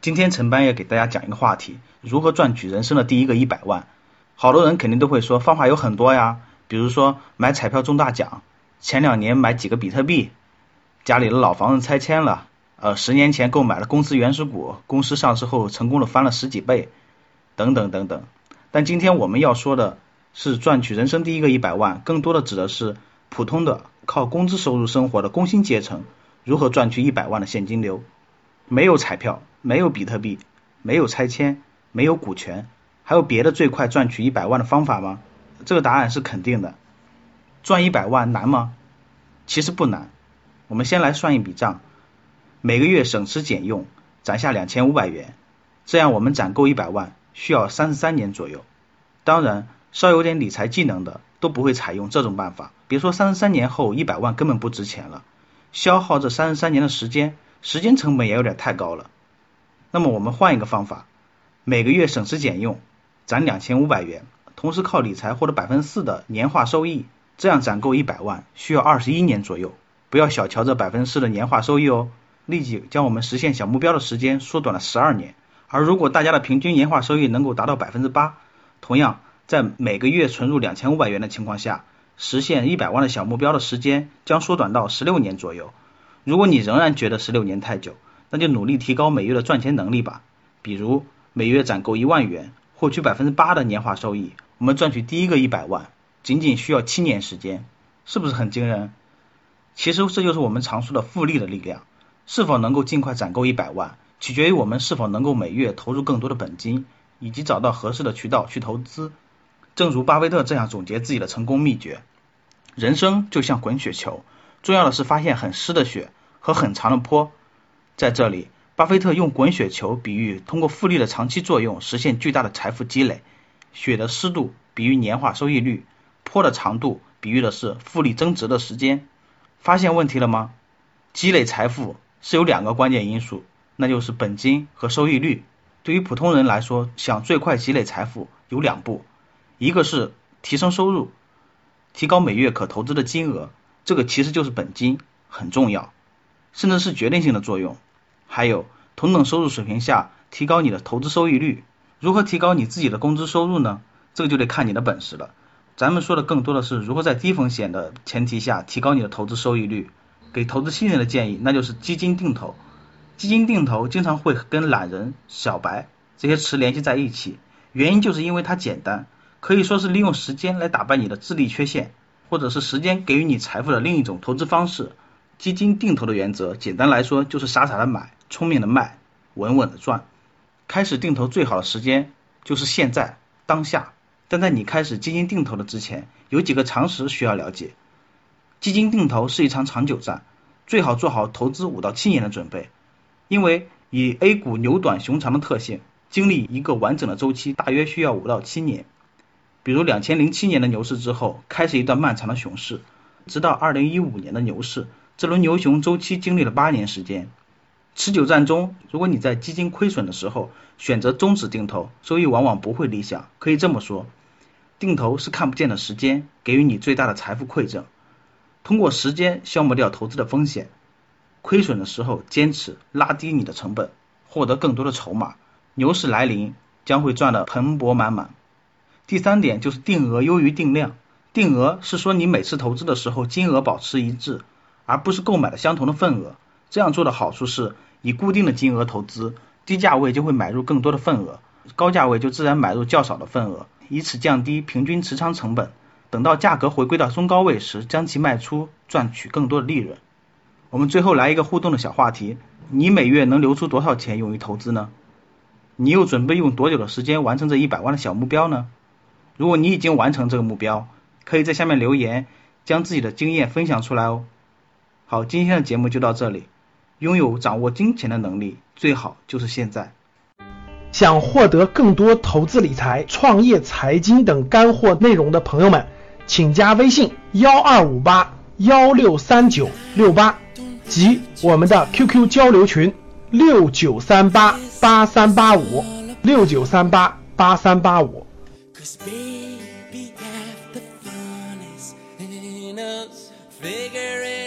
今天陈班要给大家讲一个话题：如何赚取人生的第一个一百万。好多人肯定都会说，方法有很多呀，比如说买彩票中大奖，前两年买几个比特币，家里的老房子拆迁了，呃，十年前购买了公司原始股，公司上市后成功的翻了十几倍，等等等等。但今天我们要说的是赚取人生第一个一百万，更多的指的是普通的靠工资收入生活的工薪阶层如何赚取一百万的现金流。没有彩票，没有比特币，没有拆迁，没有股权，还有别的最快赚取一百万的方法吗？这个答案是肯定的。赚一百万难吗？其实不难。我们先来算一笔账，每个月省吃俭用攒下两千五百元，这样我们攒够一百万需要三十三年左右。当然，稍有点理财技能的都不会采用这种办法。别说三十三年后一百万根本不值钱了，消耗这三十三年的时间。时间成本也有点太高了，那么我们换一个方法，每个月省吃俭用，攒两千五百元，同时靠理财获得百分之四的年化收益，这样攒够一百万需要二十一年左右。不要小瞧这百分之四的年化收益哦，立即将我们实现小目标的时间缩短了十二年。而如果大家的平均年化收益能够达到百分之八，同样在每个月存入两千五百元的情况下，实现一百万的小目标的时间将缩短到十六年左右。如果你仍然觉得十六年太久，那就努力提高每月的赚钱能力吧。比如每月攒够一万元，获取百分之八的年化收益，我们赚取第一个一百万，仅仅需要七年时间，是不是很惊人？其实这就是我们常说的复利的力量。是否能够尽快攒够一百万，取决于我们是否能够每月投入更多的本金，以及找到合适的渠道去投资。正如巴菲特这样总结自己的成功秘诀：人生就像滚雪球。重要的是发现很湿的雪和很长的坡，在这里，巴菲特用滚雪球比喻通过复利的长期作用实现巨大的财富积累，雪的湿度比喻年化收益率，坡的长度比喻的是复利增值的时间。发现问题了吗？积累财富是有两个关键因素，那就是本金和收益率。对于普通人来说，想最快积累财富有两步，一个是提升收入，提高每月可投资的金额。这个其实就是本金，很重要，甚至是决定性的作用。还有同等收入水平下，提高你的投资收益率。如何提高你自己的工资收入呢？这个就得看你的本事了。咱们说的更多的是如何在低风险的前提下提高你的投资收益率。给投资新人的建议，那就是基金定投。基金定投经常会跟懒人、小白这些词联系在一起，原因就是因为它简单，可以说是利用时间来打败你的智力缺陷。或者是时间给予你财富的另一种投资方式，基金定投的原则，简单来说就是傻傻的买，聪明的卖，稳稳的赚。开始定投最好的时间就是现在当下，但在你开始基金定投的之前，有几个常识需要了解。基金定投是一场长久战，最好做好投资五到七年的准备，因为以 A 股牛短熊长的特性，经历一个完整的周期大约需要五到七年。比如两千零七年的牛市之后，开始一段漫长的熊市，直到二零一五年的牛市，这轮牛熊周期经历了八年时间。持久战中，如果你在基金亏损的时候选择终止定投，收益往往不会理想。可以这么说，定投是看不见的时间，给予你最大的财富馈赠。通过时间消磨掉投资的风险，亏损的时候坚持拉低你的成本，获得更多的筹码。牛市来临，将会赚得盆钵满满。第三点就是定额优于定量。定额是说你每次投资的时候金额保持一致，而不是购买了相同的份额。这样做的好处是，以固定的金额投资，低价位就会买入更多的份额，高价位就自然买入较少的份额，以此降低平均持仓成本。等到价格回归到中高位时，将其卖出，赚取更多的利润。我们最后来一个互动的小话题：你每月能留出多少钱用于投资呢？你又准备用多久的时间完成这一百万的小目标呢？如果你已经完成这个目标，可以在下面留言，将自己的经验分享出来哦。好，今天的节目就到这里。拥有掌握金钱的能力，最好就是现在。想获得更多投资理财、创业、财经等干货内容的朋友们，请加微信幺二五八幺六三九六八及我们的 QQ 交流群六九三八八三八五六九三八八三八五。Figure it